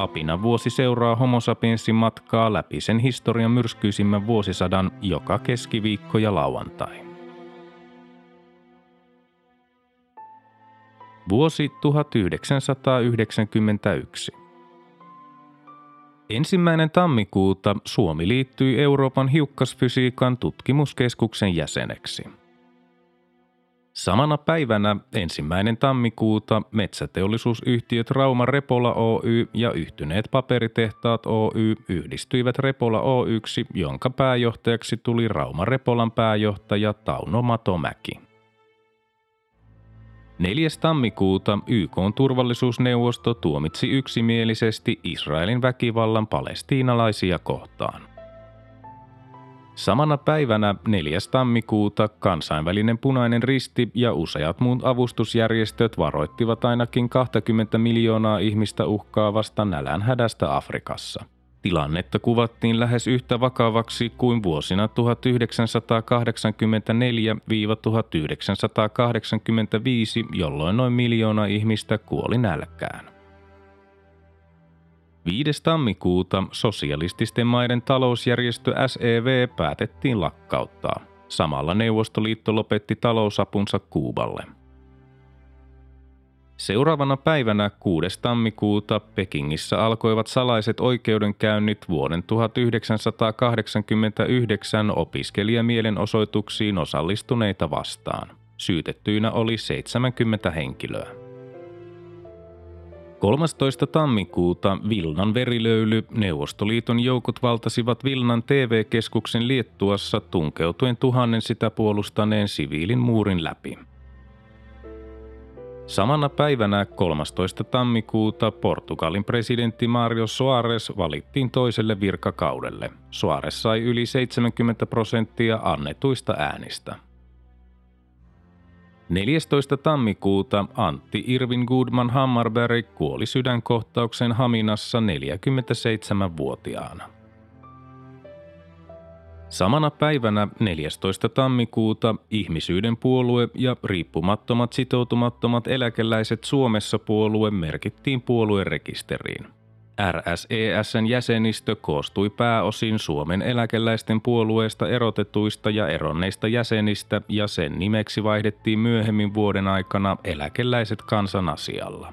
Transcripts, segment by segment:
Apina vuosi seuraa homo matkaa läpi sen historian myrskyisimmän vuosisadan joka keskiviikko ja lauantai. Vuosi 1991. Ensimmäinen tammikuuta Suomi liittyi Euroopan hiukkasfysiikan tutkimuskeskuksen jäseneksi – Samana päivänä ensimmäinen tammikuuta metsäteollisuusyhtiöt Rauma Repola Oy ja yhtyneet paperitehtaat Oy yhdistyivät Repola Oyksi, jonka pääjohtajaksi tuli Rauma Repolan pääjohtaja Tauno Matomäki. 4. tammikuuta YK turvallisuusneuvosto tuomitsi yksimielisesti Israelin väkivallan palestiinalaisia kohtaan. Samana päivänä 4. tammikuuta kansainvälinen punainen risti ja useat muut avustusjärjestöt varoittivat ainakin 20 miljoonaa ihmistä uhkaavasta nälänhädästä Afrikassa. Tilannetta kuvattiin lähes yhtä vakavaksi kuin vuosina 1984-1985, jolloin noin miljoona ihmistä kuoli nälkään. 5. tammikuuta sosialististen maiden talousjärjestö SEV päätettiin lakkauttaa. Samalla Neuvostoliitto lopetti talousapunsa Kuuballe. Seuraavana päivänä 6. tammikuuta Pekingissä alkoivat salaiset oikeudenkäynnit vuoden 1989 opiskelijamielenosoituksiin osallistuneita vastaan. Syytettyinä oli 70 henkilöä. 13. tammikuuta Vilnan verilöyly Neuvostoliiton joukot valtasivat Vilnan TV-keskuksen Liettuassa tunkeutuen tuhannen sitä puolustaneen siviilin muurin läpi. Samana päivänä 13. tammikuuta Portugalin presidentti Mario Soares valittiin toiselle virkakaudelle. Soares sai yli 70 prosenttia annetuista äänistä. 14. tammikuuta Antti Irvin Goodman Hammarberg kuoli sydänkohtauksen Haminassa 47-vuotiaana. Samana päivänä 14. tammikuuta Ihmisyyden puolue ja riippumattomat sitoutumattomat eläkeläiset Suomessa puolue merkittiin puoluerekisteriin – RSESn jäsenistö koostui pääosin Suomen eläkeläisten puolueesta erotetuista ja eronneista jäsenistä ja sen nimeksi vaihdettiin myöhemmin vuoden aikana eläkeläiset kansanasialla.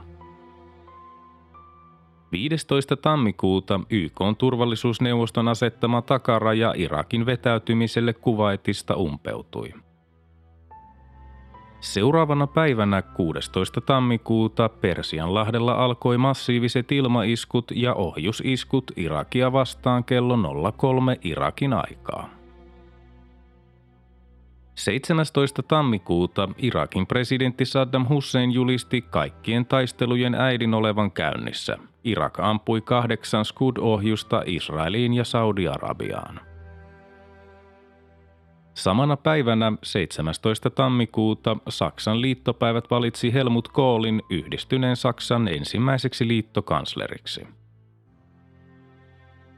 15. tammikuuta YK turvallisuusneuvoston asettama takaraja Irakin vetäytymiselle Kuwaitista umpeutui – Seuraavana päivänä 16. tammikuuta Persianlahdella alkoi massiiviset ilmaiskut ja ohjusiskut Irakia vastaan kello 03 Irakin aikaa. 17. tammikuuta Irakin presidentti Saddam Hussein julisti kaikkien taistelujen äidin olevan käynnissä. Irak ampui kahdeksan Scud-ohjusta Israeliin ja Saudi-Arabiaan. Samana päivänä 17. tammikuuta Saksan liittopäivät valitsi Helmut Kohlin yhdistyneen Saksan ensimmäiseksi liittokansleriksi.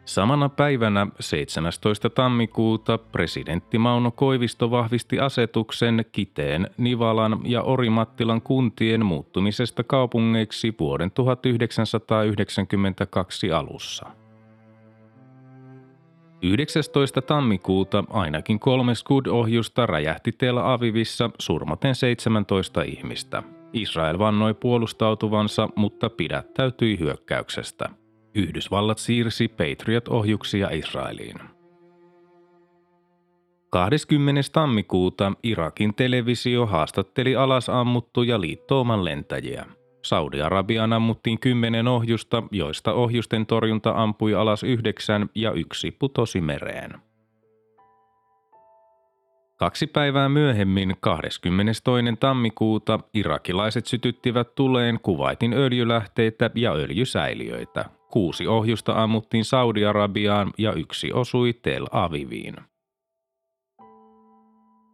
Samana päivänä 17. tammikuuta presidentti Mauno Koivisto vahvisti asetuksen Kiteen, Nivalan ja Orimattilan kuntien muuttumisesta kaupungeiksi vuoden 1992 alussa. 19. tammikuuta ainakin kolme Scud-ohjusta räjähti Tel Avivissa surmaten 17 ihmistä. Israel vannoi puolustautuvansa, mutta pidättäytyi hyökkäyksestä. Yhdysvallat siirsi Patriot-ohjuksia Israeliin. 20. tammikuuta Irakin televisio haastatteli alas ammuttuja liittooman lentäjiä – Saudi-Arabiaan ammuttiin kymmenen ohjusta, joista ohjusten torjunta ampui alas yhdeksän ja yksi putosi mereen. Kaksi päivää myöhemmin, 22. tammikuuta, irakilaiset sytyttivät tuleen kuvaitin öljylähteitä ja öljysäiliöitä. kuusi ohjusta ammuttiin Saudi-Arabiaan ja yksi osui Tel Aviviin.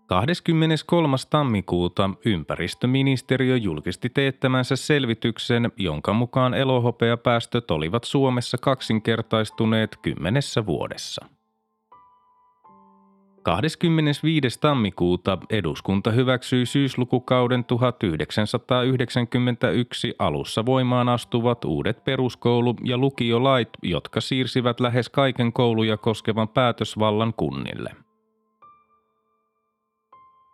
23. tammikuuta ympäristöministeriö julkisti teettämänsä selvityksen, jonka mukaan elohopeapäästöt olivat Suomessa kaksinkertaistuneet kymmenessä vuodessa. 25. tammikuuta eduskunta hyväksyi syyslukukauden 1991 alussa voimaan astuvat uudet peruskoulu- ja lukiolait, jotka siirsivät lähes kaiken kouluja koskevan päätösvallan kunnille –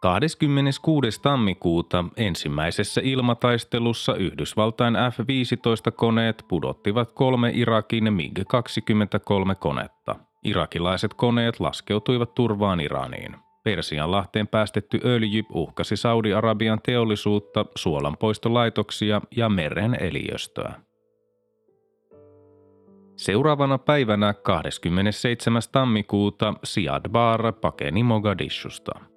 26. tammikuuta ensimmäisessä ilmataistelussa Yhdysvaltain F-15-koneet pudottivat kolme Irakin MiG-23-konetta. Irakilaiset koneet laskeutuivat turvaan Iraniin. Persianlahteen päästetty öljy uhkasi Saudi-Arabian teollisuutta, suolanpoistolaitoksia ja meren eliöstöä. Seuraavana päivänä 27. tammikuuta Siad Barre pakeni Mogadishusta –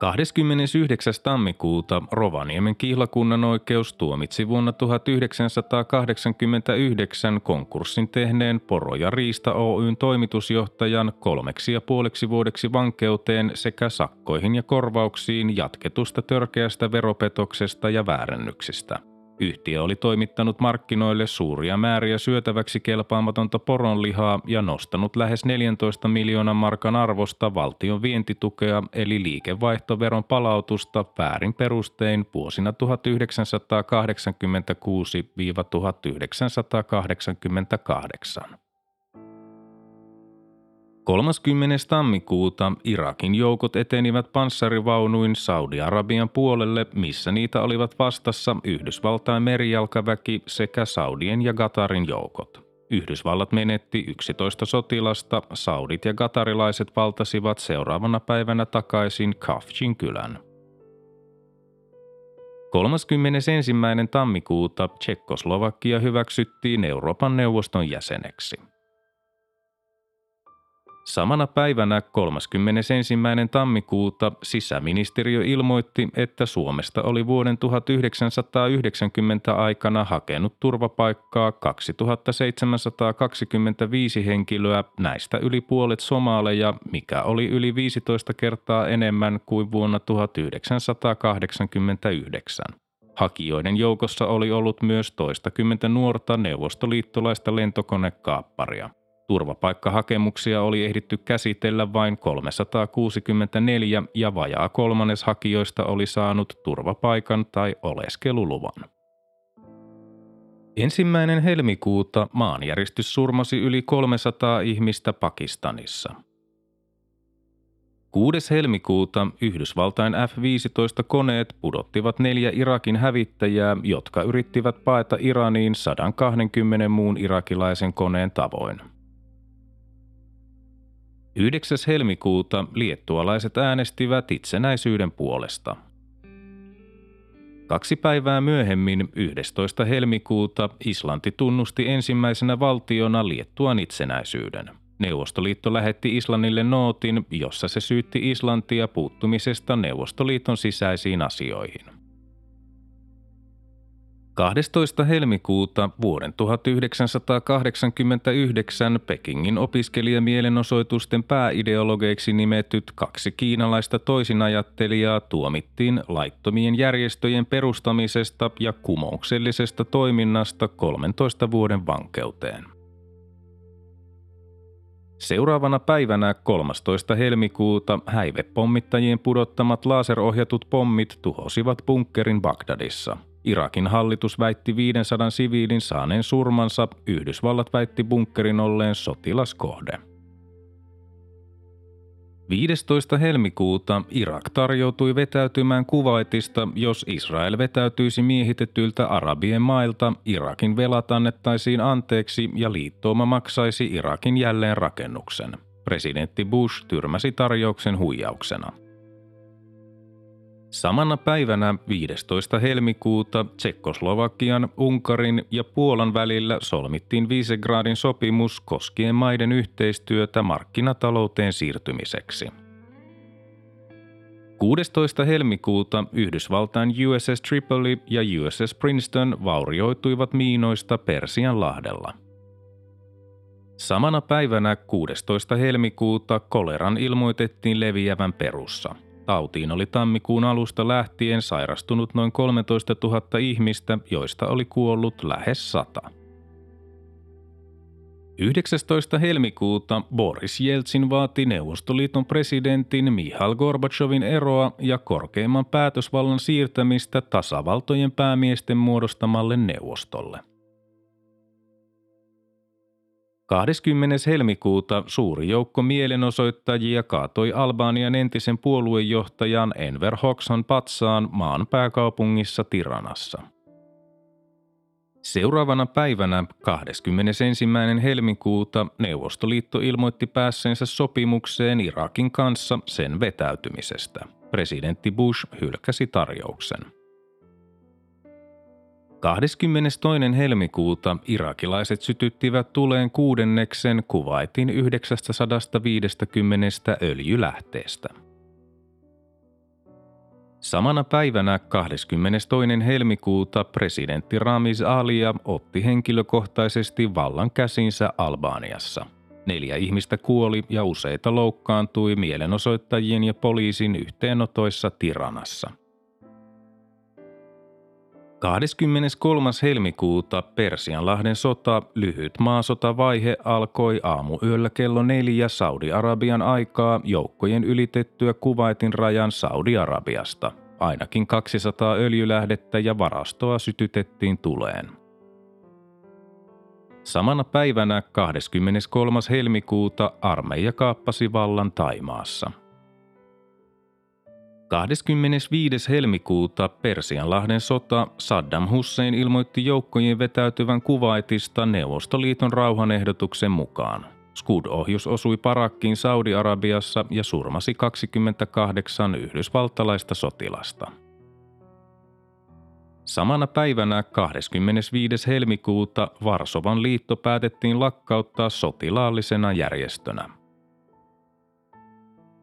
29. tammikuuta Rovaniemen kihlakunnan oikeus tuomitsi vuonna 1989 konkurssin tehneen Poro ja Riista Oyn toimitusjohtajan kolmeksi ja puoleksi vuodeksi vankeuteen sekä sakkoihin ja korvauksiin jatketusta törkeästä veropetoksesta ja väärennyksistä – Yhtiö oli toimittanut markkinoille suuria määriä syötäväksi kelpaamatonta poronlihaa ja nostanut lähes 14 miljoonan markan arvosta valtion vientitukea eli liikevaihtoveron palautusta väärin perustein vuosina 1986-1988. 30. tammikuuta Irakin joukot etenivät panssarivaunuin Saudi-Arabian puolelle, missä niitä olivat vastassa Yhdysvaltain merijalkaväki sekä Saudien ja Gatarin joukot. Yhdysvallat menetti 11 sotilasta, saudit ja gatarilaiset valtasivat seuraavana päivänä takaisin Kafjin kylän. 31. tammikuuta Tsekkoslovakia hyväksyttiin Euroopan neuvoston jäseneksi. Samana päivänä 31. tammikuuta sisäministeriö ilmoitti, että Suomesta oli vuoden 1990 aikana hakenut turvapaikkaa 2725 henkilöä, näistä yli puolet somaaleja, mikä oli yli 15 kertaa enemmän kuin vuonna 1989. Hakijoiden joukossa oli ollut myös toistakymmentä nuorta neuvostoliittolaista lentokonekaapparia. Turvapaikkahakemuksia oli ehditty käsitellä vain 364 ja vajaa kolmannes hakijoista oli saanut turvapaikan tai oleskeluluvan. Ensimmäinen helmikuuta maanjäristys surmasi yli 300 ihmistä Pakistanissa. 6. helmikuuta Yhdysvaltain F-15-koneet pudottivat neljä Irakin hävittäjää, jotka yrittivät paeta Iraniin 120 muun irakilaisen koneen tavoin. 9. helmikuuta liettualaiset äänestivät itsenäisyyden puolesta. Kaksi päivää myöhemmin, 11. helmikuuta, Islanti tunnusti ensimmäisenä valtiona Liettuan itsenäisyyden. Neuvostoliitto lähetti Islannille nootin, jossa se syytti Islantia puuttumisesta Neuvostoliiton sisäisiin asioihin. 12. helmikuuta vuoden 1989 Pekingin opiskelijamielenosoitusten pääideologeiksi nimetyt kaksi kiinalaista toisinajattelijaa tuomittiin laittomien järjestöjen perustamisesta ja kumouksellisesta toiminnasta 13 vuoden vankeuteen. Seuraavana päivänä 13. helmikuuta häivepommittajien pudottamat laserohjatut pommit tuhosivat bunkkerin Bagdadissa – Irakin hallitus väitti 500 siviilin saaneen surmansa, Yhdysvallat väitti bunkkerin olleen sotilaskohde. 15. helmikuuta Irak tarjoutui vetäytymään Kuwaitista, jos Israel vetäytyisi miehitetyltä Arabien mailta, Irakin velat annettaisiin anteeksi ja liittooma maksaisi Irakin jälleenrakennuksen. Presidentti Bush tyrmäsi tarjouksen huijauksena. Samana päivänä 15. helmikuuta Tsekkoslovakian, Unkarin ja Puolan välillä solmittiin Visegradin sopimus koskien maiden yhteistyötä markkinatalouteen siirtymiseksi. 16. helmikuuta Yhdysvaltain USS Tripoli ja USS Princeton vaurioituivat miinoista Persian lahdella. Samana päivänä 16. helmikuuta koleran ilmoitettiin leviävän Perussa. Tautiin oli tammikuun alusta lähtien sairastunut noin 13 000 ihmistä, joista oli kuollut lähes 100. 19. helmikuuta Boris Jeltsin vaati Neuvostoliiton presidentin Mihail Gorbachevin eroa ja korkeimman päätösvallan siirtämistä tasavaltojen päämiesten muodostamalle neuvostolle. 20. helmikuuta suuri joukko mielenosoittajia kaatoi Albanian entisen puoluejohtajan Enver Hoxhan patsaan maan pääkaupungissa Tiranassa. Seuraavana päivänä 21. helmikuuta Neuvostoliitto ilmoitti päässeensä sopimukseen Irakin kanssa sen vetäytymisestä. Presidentti Bush hylkäsi tarjouksen. 22. helmikuuta irakilaiset sytyttivät tuleen kuudenneksen Kuwaitin 950 öljylähteestä. Samana päivänä 22. helmikuuta presidentti Ramiz Alia otti henkilökohtaisesti vallan käsinsä Albaniassa. Neljä ihmistä kuoli ja useita loukkaantui mielenosoittajien ja poliisin yhteenotoissa Tiranassa. 23. helmikuuta Persianlahden sota, lyhyt maasotavaihe, alkoi aamuyöllä kello neljä Saudi-Arabian aikaa joukkojen ylitettyä Kuwaitin rajan Saudi-Arabiasta. Ainakin 200 öljylähdettä ja varastoa sytytettiin tuleen. Samana päivänä 23. helmikuuta armeija kaappasi vallan Taimaassa – 25. helmikuuta Persianlahden sota Saddam Hussein ilmoitti joukkojen vetäytyvän Kuwaitista Neuvostoliiton rauhanehdotuksen mukaan. Scud-ohjus osui parakkiin Saudi-Arabiassa ja surmasi 28 yhdysvaltalaista sotilasta. Samana päivänä 25. helmikuuta Varsovan liitto päätettiin lakkauttaa sotilaallisena järjestönä –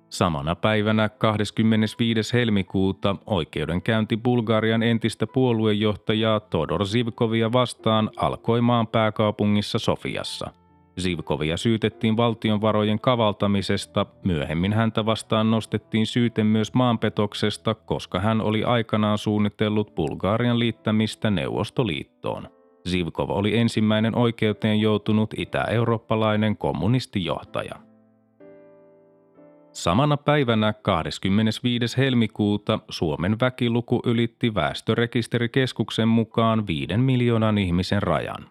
Samana päivänä 25. helmikuuta oikeudenkäynti Bulgarian entistä puoluejohtajaa Todor Zivkovia vastaan alkoi maan pääkaupungissa Sofiassa. Zivkovia syytettiin valtionvarojen kavaltamisesta, myöhemmin häntä vastaan nostettiin syyte myös maanpetoksesta, koska hän oli aikanaan suunnitellut Bulgarian liittämistä Neuvostoliittoon. Zivkov oli ensimmäinen oikeuteen joutunut itä-eurooppalainen kommunistijohtaja. Samana päivänä 25. helmikuuta Suomen väkiluku ylitti väestörekisterikeskuksen mukaan 5 miljoonan ihmisen rajan.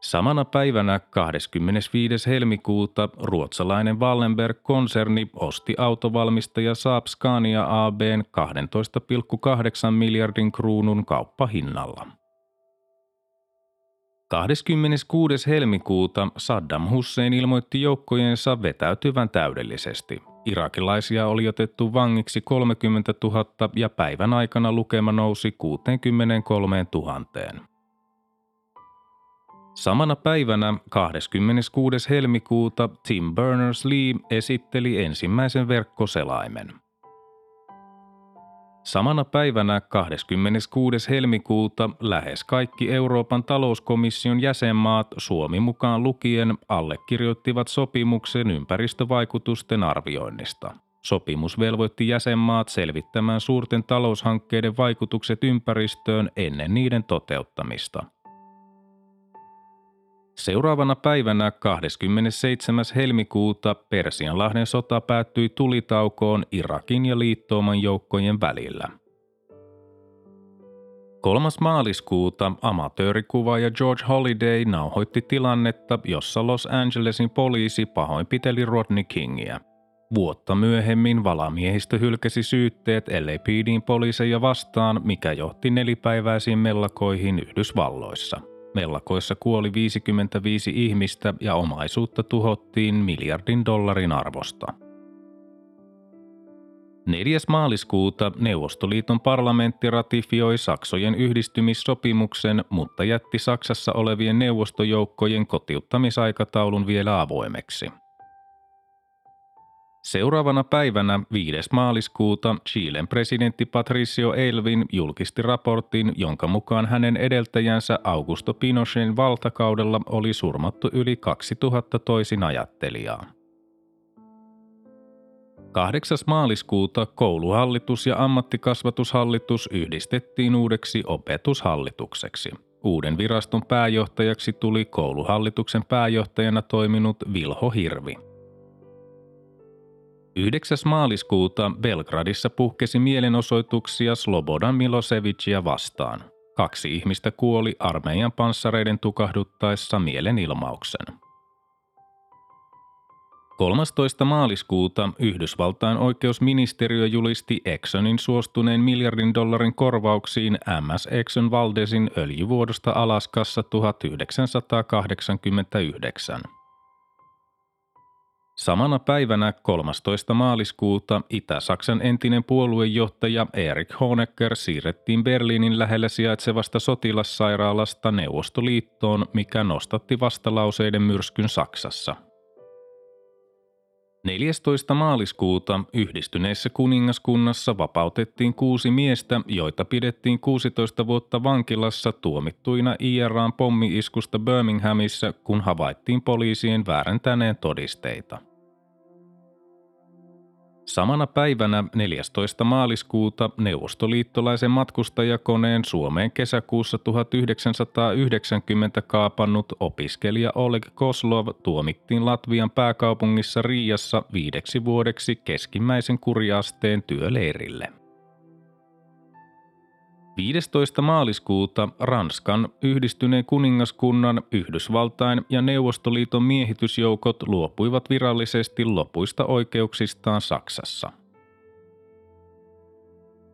Samana päivänä 25. helmikuuta ruotsalainen Wallenberg-konserni osti autovalmistaja Saab Scania ABn 12,8 miljardin kruunun kauppahinnalla. 26. helmikuuta Saddam Hussein ilmoitti joukkojensa vetäytyvän täydellisesti. Irakilaisia oli otettu vangiksi 30 000 ja päivän aikana lukema nousi 63 000. Samana päivänä 26. helmikuuta Tim Berners-Lee esitteli ensimmäisen verkkoselaimen. Samana päivänä 26. helmikuuta lähes kaikki Euroopan talouskomission jäsenmaat Suomi mukaan lukien allekirjoittivat sopimuksen ympäristövaikutusten arvioinnista. Sopimus velvoitti jäsenmaat selvittämään suurten taloushankkeiden vaikutukset ympäristöön ennen niiden toteuttamista. Seuraavana päivänä 27. helmikuuta Persianlahden sota päättyi tulitaukoon Irakin ja liittooman joukkojen välillä. 3. maaliskuuta amatöörikuvaaja George Holiday nauhoitti tilannetta, jossa Los Angelesin poliisi pahoinpiteli Rodney Kingia. Vuotta myöhemmin valamiehistö hylkäsi syytteet LAPDin poliiseja vastaan, mikä johti nelipäiväisiin mellakoihin Yhdysvalloissa – Mellakoissa kuoli 55 ihmistä ja omaisuutta tuhottiin miljardin dollarin arvosta. 4. maaliskuuta Neuvostoliiton parlamentti ratifioi Saksojen yhdistymissopimuksen, mutta jätti Saksassa olevien neuvostojoukkojen kotiuttamisaikataulun vielä avoimeksi. Seuraavana päivänä 5. maaliskuuta Chilen presidentti Patricio Elvin julkisti raportin, jonka mukaan hänen edeltäjänsä Augusto Pinochetin valtakaudella oli surmattu yli 2000 toisin ajattelijaa. 8. maaliskuuta kouluhallitus ja ammattikasvatushallitus yhdistettiin uudeksi opetushallitukseksi. Uuden viraston pääjohtajaksi tuli kouluhallituksen pääjohtajana toiminut Vilho Hirvi. 9. maaliskuuta Belgradissa puhkesi mielenosoituksia Slobodan Milosevicia vastaan. Kaksi ihmistä kuoli armeijan panssareiden tukahduttaessa mielenilmauksen. 13. maaliskuuta Yhdysvaltain oikeusministeriö julisti Exxonin suostuneen miljardin dollarin korvauksiin MS Exxon Valdesin öljyvuodosta Alaskassa 1989. Samana päivänä 13. maaliskuuta Itä-Saksan entinen puoluejohtaja Erich Honecker siirrettiin Berliinin lähellä sijaitsevasta sotilassairaalasta Neuvostoliittoon, mikä nostatti vastalauseiden myrskyn Saksassa – 14. maaliskuuta yhdistyneessä kuningaskunnassa vapautettiin kuusi miestä, joita pidettiin 16 vuotta vankilassa tuomittuina IRAn pommiiskusta Birminghamissa, kun havaittiin poliisien väärentäneen todisteita. Samana päivänä 14. maaliskuuta neuvostoliittolaisen matkustajakoneen Suomeen kesäkuussa 1990 kaapannut opiskelija Oleg Koslov tuomittiin Latvian pääkaupungissa Riassa viideksi vuodeksi keskimmäisen kuriasteen työleirille. 15. maaliskuuta Ranskan, yhdistyneen kuningaskunnan, Yhdysvaltain ja Neuvostoliiton miehitysjoukot luopuivat virallisesti lopuista oikeuksistaan Saksassa.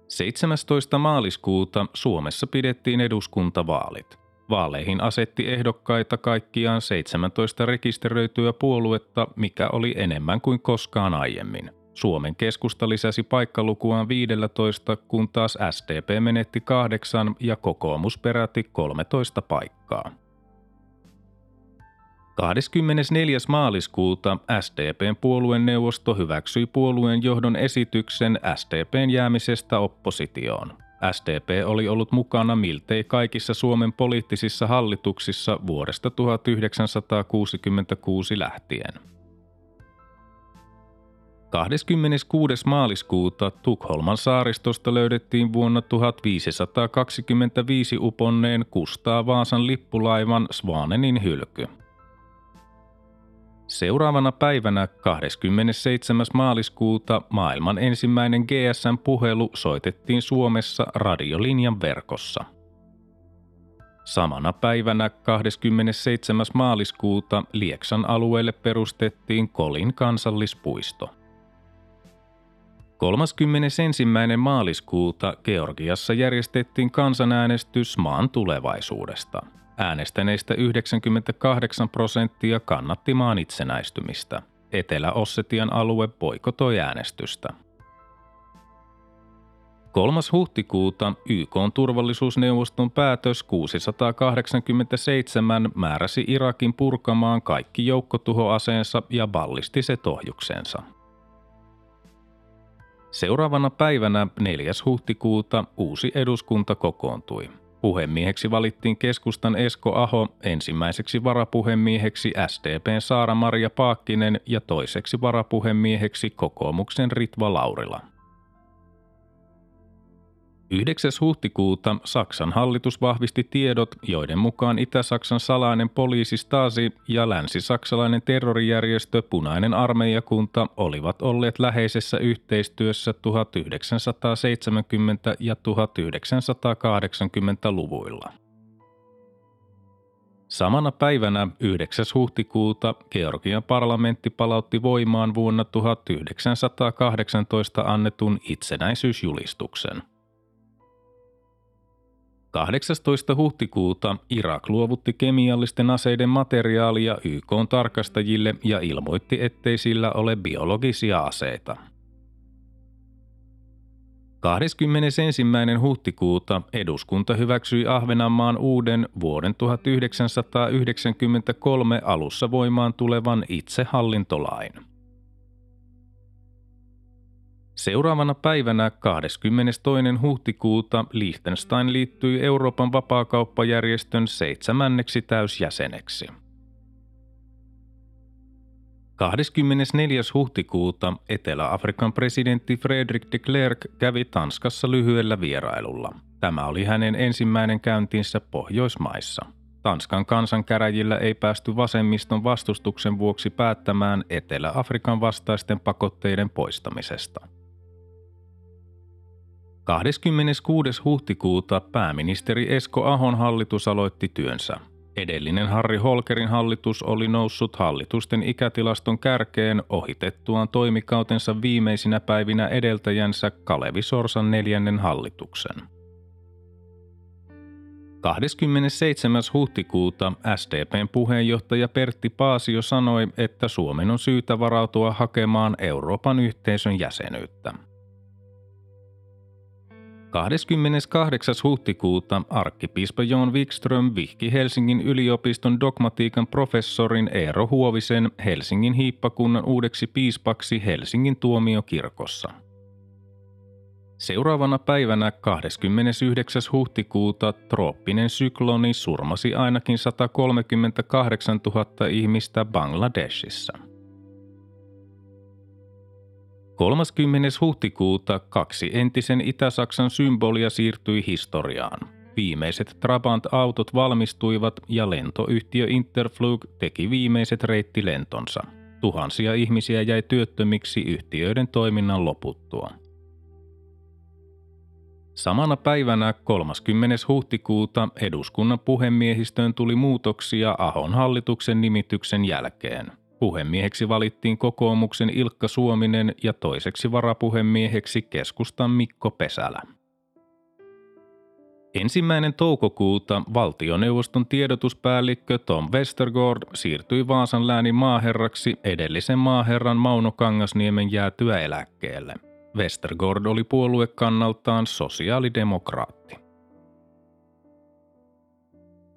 17. maaliskuuta Suomessa pidettiin eduskuntavaalit. Vaaleihin asetti ehdokkaita kaikkiaan 17 rekisteröityä puoluetta, mikä oli enemmän kuin koskaan aiemmin. Suomen keskusta lisäsi paikkalukuaan 15, kun taas SDP menetti kahdeksan ja kokoomus peräti 13 paikkaa. 24. maaliskuuta SDPn puolueneuvosto hyväksyi puolueen johdon esityksen SDPn jäämisestä oppositioon. SDP oli ollut mukana miltei kaikissa Suomen poliittisissa hallituksissa vuodesta 1966 lähtien. 26. maaliskuuta Tukholman saaristosta löydettiin vuonna 1525 uponneen Kustaa Vaasan lippulaivan Svanenin hylky. Seuraavana päivänä 27. maaliskuuta maailman ensimmäinen GSM-puhelu soitettiin Suomessa radiolinjan verkossa. Samana päivänä 27. maaliskuuta Lieksan alueelle perustettiin Kolin kansallispuisto. 31. maaliskuuta Georgiassa järjestettiin kansanäänestys maan tulevaisuudesta. Äänestäneistä 98 prosenttia kannatti maan itsenäistymistä. Etelä-Ossetian alue poikotoi äänestystä. 3. huhtikuuta YK turvallisuusneuvoston päätös 687 määräsi Irakin purkamaan kaikki joukkotuhoaseensa ja ballistiset ohjuksensa. Seuraavana päivänä 4. huhtikuuta uusi eduskunta kokoontui. Puhemieheksi valittiin keskustan Esko Aho, ensimmäiseksi varapuhemieheksi SDPn Saara-Maria Paakkinen ja toiseksi varapuhemieheksi kokoomuksen Ritva Laurila. 9. huhtikuuta Saksan hallitus vahvisti tiedot, joiden mukaan Itä-Saksan salainen poliisi Stasi ja länsi-saksalainen terrorijärjestö Punainen armeijakunta olivat olleet läheisessä yhteistyössä 1970- ja 1980-luvuilla. Samana päivänä 9. huhtikuuta Georgian parlamentti palautti voimaan vuonna 1918 annetun itsenäisyysjulistuksen – 18. huhtikuuta Irak luovutti kemiallisten aseiden materiaalia YK tarkastajille ja ilmoitti, ettei sillä ole biologisia aseita. 21. huhtikuuta eduskunta hyväksyi Ahvenanmaan uuden vuoden 1993 alussa voimaan tulevan itsehallintolain. Seuraavana päivänä 22. huhtikuuta Liechtenstein liittyi Euroopan vapaakauppajärjestön seitsemänneksi täysjäseneksi. 24. huhtikuuta Etelä-Afrikan presidentti Fredrik de Klerk kävi Tanskassa lyhyellä vierailulla. Tämä oli hänen ensimmäinen käyntinsä Pohjoismaissa. Tanskan kansankäräjillä ei päästy vasemmiston vastustuksen vuoksi päättämään Etelä-Afrikan vastaisten pakotteiden poistamisesta. 26. huhtikuuta pääministeri Esko Ahon hallitus aloitti työnsä. Edellinen Harri Holkerin hallitus oli noussut hallitusten ikätilaston kärkeen ohitettuaan toimikautensa viimeisinä päivinä edeltäjänsä Kalevi Sorsan neljännen hallituksen. 27. huhtikuuta SDPn puheenjohtaja Pertti Paasio sanoi, että Suomen on syytä varautua hakemaan Euroopan yhteisön jäsenyyttä. 28. huhtikuuta arkkipiispa Jon Wikström vihki Helsingin yliopiston dogmatiikan professorin Eero Huovisen Helsingin hiippakunnan uudeksi piispaksi Helsingin tuomiokirkossa. Seuraavana päivänä 29. huhtikuuta trooppinen sykloni surmasi ainakin 138 000 ihmistä Bangladeshissa – 30. huhtikuuta kaksi entisen Itä-Saksan symbolia siirtyi historiaan. Viimeiset Trabant-autot valmistuivat ja lentoyhtiö Interflug teki viimeiset reittilentonsa. Tuhansia ihmisiä jäi työttömiksi yhtiöiden toiminnan loputtua. Samana päivänä 30. huhtikuuta eduskunnan puhemiehistöön tuli muutoksia Ahon hallituksen nimityksen jälkeen. Puhemieheksi valittiin kokoomuksen Ilkka Suominen ja toiseksi varapuhemieheksi keskustan Mikko Pesälä. Ensimmäinen toukokuuta valtioneuvoston tiedotuspäällikkö Tom Westergaard siirtyi Vaasan läänin maaherraksi edellisen maaherran Mauno Kangasniemen jäätyä eläkkeelle. Westergaard oli puoluekannaltaan sosiaalidemokraatti.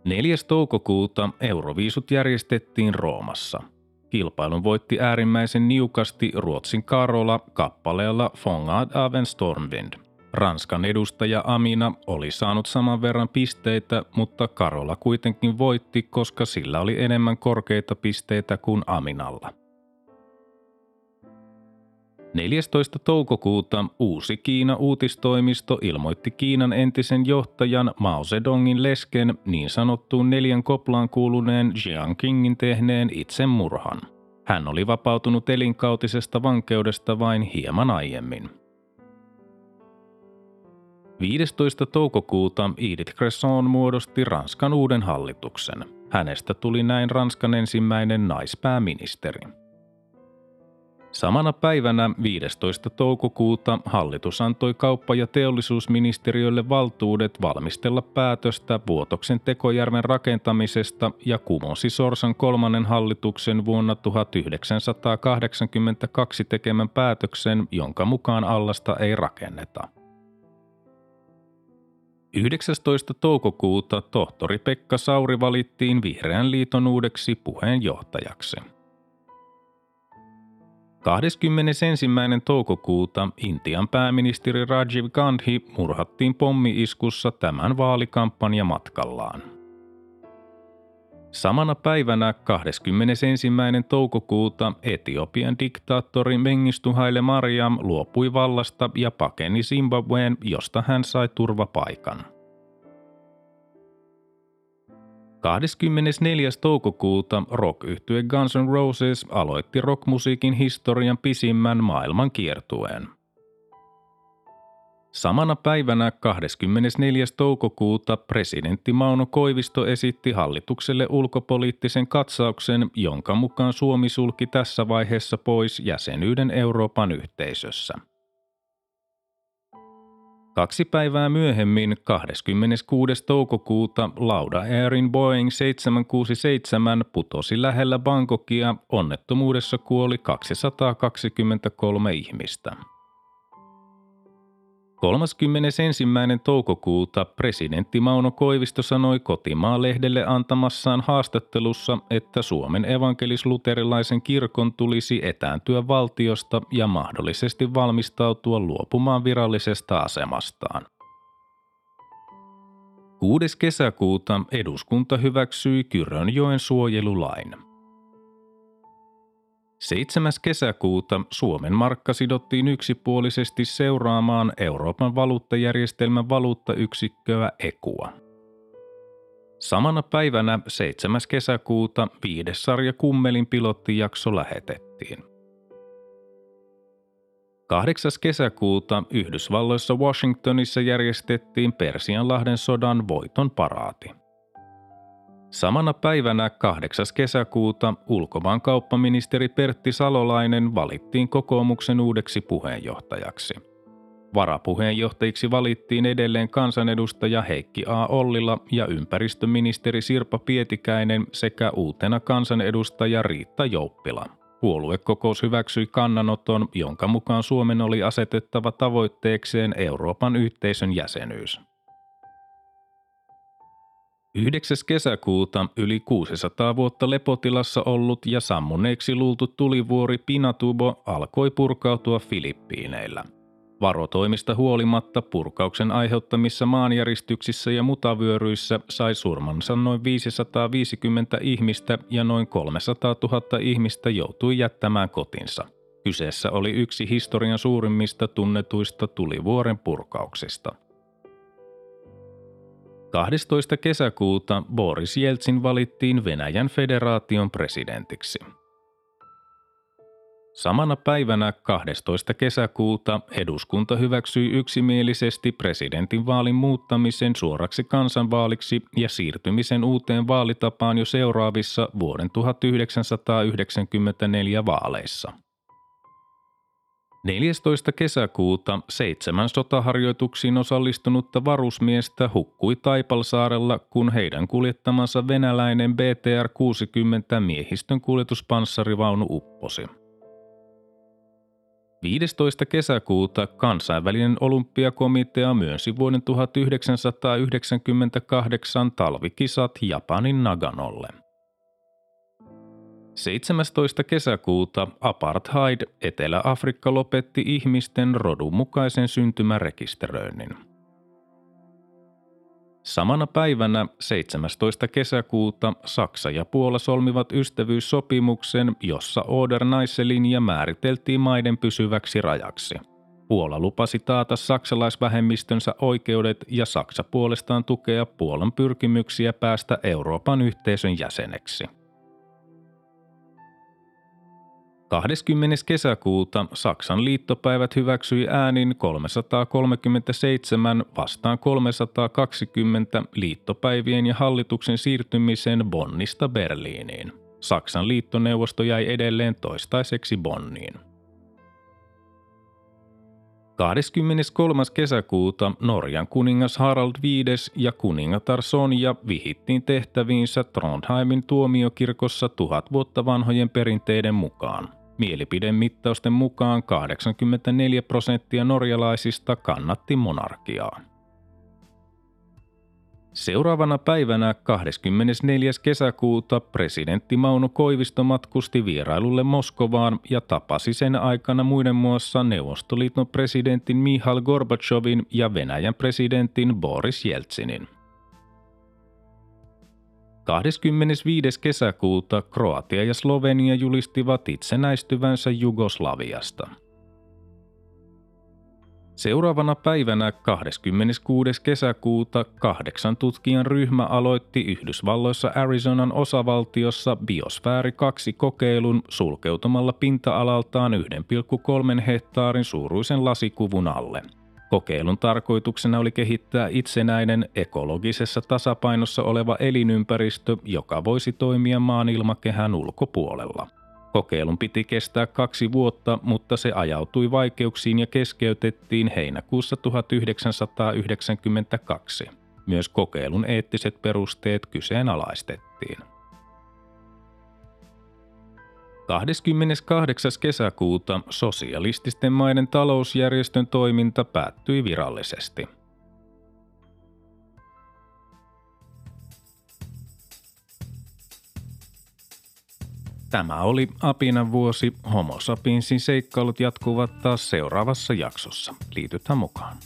4. toukokuuta Euroviisut järjestettiin Roomassa – Kilpailun voitti äärimmäisen niukasti Ruotsin Karola kappaleella Fångad av en stormvind. Ranskan edustaja Amina oli saanut saman verran pisteitä, mutta Karola kuitenkin voitti, koska sillä oli enemmän korkeita pisteitä kuin Aminalla. 14. toukokuuta uusi Kiina uutistoimisto ilmoitti Kiinan entisen johtajan Mao Zedongin lesken niin sanottuun neljän koplaan kuuluneen Jiang Qingin tehneen itsemurhan. Hän oli vapautunut elinkautisesta vankeudesta vain hieman aiemmin. 15. toukokuuta Edith Cresson muodosti Ranskan uuden hallituksen. Hänestä tuli näin Ranskan ensimmäinen naispääministeri. Samana päivänä 15. toukokuuta hallitus antoi kauppa- ja teollisuusministeriölle valtuudet valmistella päätöstä Vuotoksen tekojärven rakentamisesta ja kumosi Sorsan kolmannen hallituksen vuonna 1982 tekemän päätöksen, jonka mukaan allasta ei rakenneta. 19. toukokuuta tohtori Pekka Sauri valittiin Vihreän liiton uudeksi puheenjohtajaksi. 21. toukokuuta Intian pääministeri Rajiv Gandhi murhattiin pommiiskussa tämän vaalikampanjamatkallaan. Samana päivänä 21. toukokuuta Etiopian diktaattori Mengistu Haile Mariam luopui vallasta ja pakeni Zimbabween, josta hän sai turvapaikan. 24. toukokuuta rock Guns N' Roses aloitti rockmusiikin historian pisimmän maailman kiertueen. Samana päivänä 24. toukokuuta presidentti Mauno Koivisto esitti hallitukselle ulkopoliittisen katsauksen, jonka mukaan Suomi sulki tässä vaiheessa pois jäsenyyden Euroopan yhteisössä. Kaksi päivää myöhemmin, 26. toukokuuta, Lauda Airin Boeing 767 putosi lähellä Bangkokia. Onnettomuudessa kuoli 223 ihmistä. 31. toukokuuta presidentti Mauno Koivisto sanoi Kotimaa-lehdelle antamassaan haastattelussa, että Suomen evankelis-luterilaisen kirkon tulisi etääntyä valtiosta ja mahdollisesti valmistautua luopumaan virallisesta asemastaan. 6. kesäkuuta eduskunta hyväksyi Kyrönjoen suojelulain – 7. kesäkuuta Suomen markka sidottiin yksipuolisesti seuraamaan Euroopan valuuttajärjestelmän valuuttayksikköä EKUA. Samana päivänä 7. kesäkuuta viides sarja Kummelin pilottijakso lähetettiin. 8. kesäkuuta Yhdysvalloissa Washingtonissa järjestettiin Persianlahden sodan voiton paraati. Samana päivänä 8. kesäkuuta ulkomaankauppaministeri Pertti Salolainen valittiin kokoomuksen uudeksi puheenjohtajaksi. Varapuheenjohtajiksi valittiin edelleen kansanedustaja Heikki A. Ollila ja ympäristöministeri Sirpa Pietikäinen sekä uutena kansanedustaja Riitta Jouppila. Puoluekokous hyväksyi kannanoton, jonka mukaan Suomen oli asetettava tavoitteekseen Euroopan yhteisön jäsenyys. 9. kesäkuuta yli 600 vuotta lepotilassa ollut ja sammuneeksi luultu tulivuori Pinatubo alkoi purkautua Filippiineillä. Varotoimista huolimatta purkauksen aiheuttamissa maanjäristyksissä ja mutavyöryissä sai surmansa noin 550 ihmistä ja noin 300 000 ihmistä joutui jättämään kotinsa. Kyseessä oli yksi historian suurimmista tunnetuista tulivuoren purkauksista – 12. kesäkuuta Boris Jeltsin valittiin Venäjän federaation presidentiksi. Samana päivänä 12. kesäkuuta eduskunta hyväksyi yksimielisesti presidentin vaalin muuttamisen suoraksi kansanvaaliksi ja siirtymisen uuteen vaalitapaan jo seuraavissa vuoden 1994 vaaleissa. 14. kesäkuuta seitsemän sotaharjoituksiin osallistunutta varusmiestä hukkui Taipalsaarella, kun heidän kuljettamansa venäläinen BTR-60 miehistön kuljetuspanssarivaunu upposi. 15. kesäkuuta kansainvälinen olympiakomitea myönsi vuoden 1998 talvikisat Japanin Naganolle – 17. kesäkuuta apartheid Etelä-Afrikka lopetti ihmisten rodunmukaisen syntymärekisteröinnin. Samana päivänä 17. kesäkuuta Saksa ja Puola solmivat ystävyyssopimuksen, jossa Oder-Neiselin määriteltiin maiden pysyväksi rajaksi. Puola lupasi taata saksalaisvähemmistönsä oikeudet ja Saksa puolestaan tukea Puolan pyrkimyksiä päästä Euroopan yhteisön jäseneksi. 20. kesäkuuta Saksan liittopäivät hyväksyi äänin 337 vastaan 320 liittopäivien ja hallituksen siirtymisen Bonnista Berliiniin. Saksan liittoneuvosto jäi edelleen toistaiseksi Bonniin. 23. kesäkuuta Norjan kuningas Harald V ja kuningatar Sonja vihittiin tehtäviinsä Trondheimin tuomiokirkossa tuhat vuotta vanhojen perinteiden mukaan. Mielipidemittausten mukaan 84 prosenttia norjalaisista kannatti monarkiaa. Seuraavana päivänä 24. kesäkuuta presidentti Mauno Koivisto matkusti vierailulle Moskovaan ja tapasi sen aikana muiden muassa Neuvostoliiton presidentin Mihail Gorbachevin ja Venäjän presidentin Boris Jeltsinin – 25. kesäkuuta Kroatia ja Slovenia julistivat itsenäistyvänsä Jugoslaviasta. Seuraavana päivänä 26. kesäkuuta kahdeksan tutkijan ryhmä aloitti Yhdysvalloissa Arizonan osavaltiossa Biosfääri 2 kokeilun sulkeutumalla pinta-alaltaan 1,3 hehtaarin suuruisen lasikuvun alle – Kokeilun tarkoituksena oli kehittää itsenäinen ekologisessa tasapainossa oleva elinympäristö, joka voisi toimia maan ilmakehän ulkopuolella. Kokeilun piti kestää kaksi vuotta, mutta se ajautui vaikeuksiin ja keskeytettiin heinäkuussa 1992. Myös kokeilun eettiset perusteet kyseenalaistettiin. 28. kesäkuuta sosialististen maiden talousjärjestön toiminta päättyi virallisesti. Tämä oli Apinan vuosi. Homo sapiensin seikkailut jatkuvat taas seuraavassa jaksossa. Liitytään mukaan.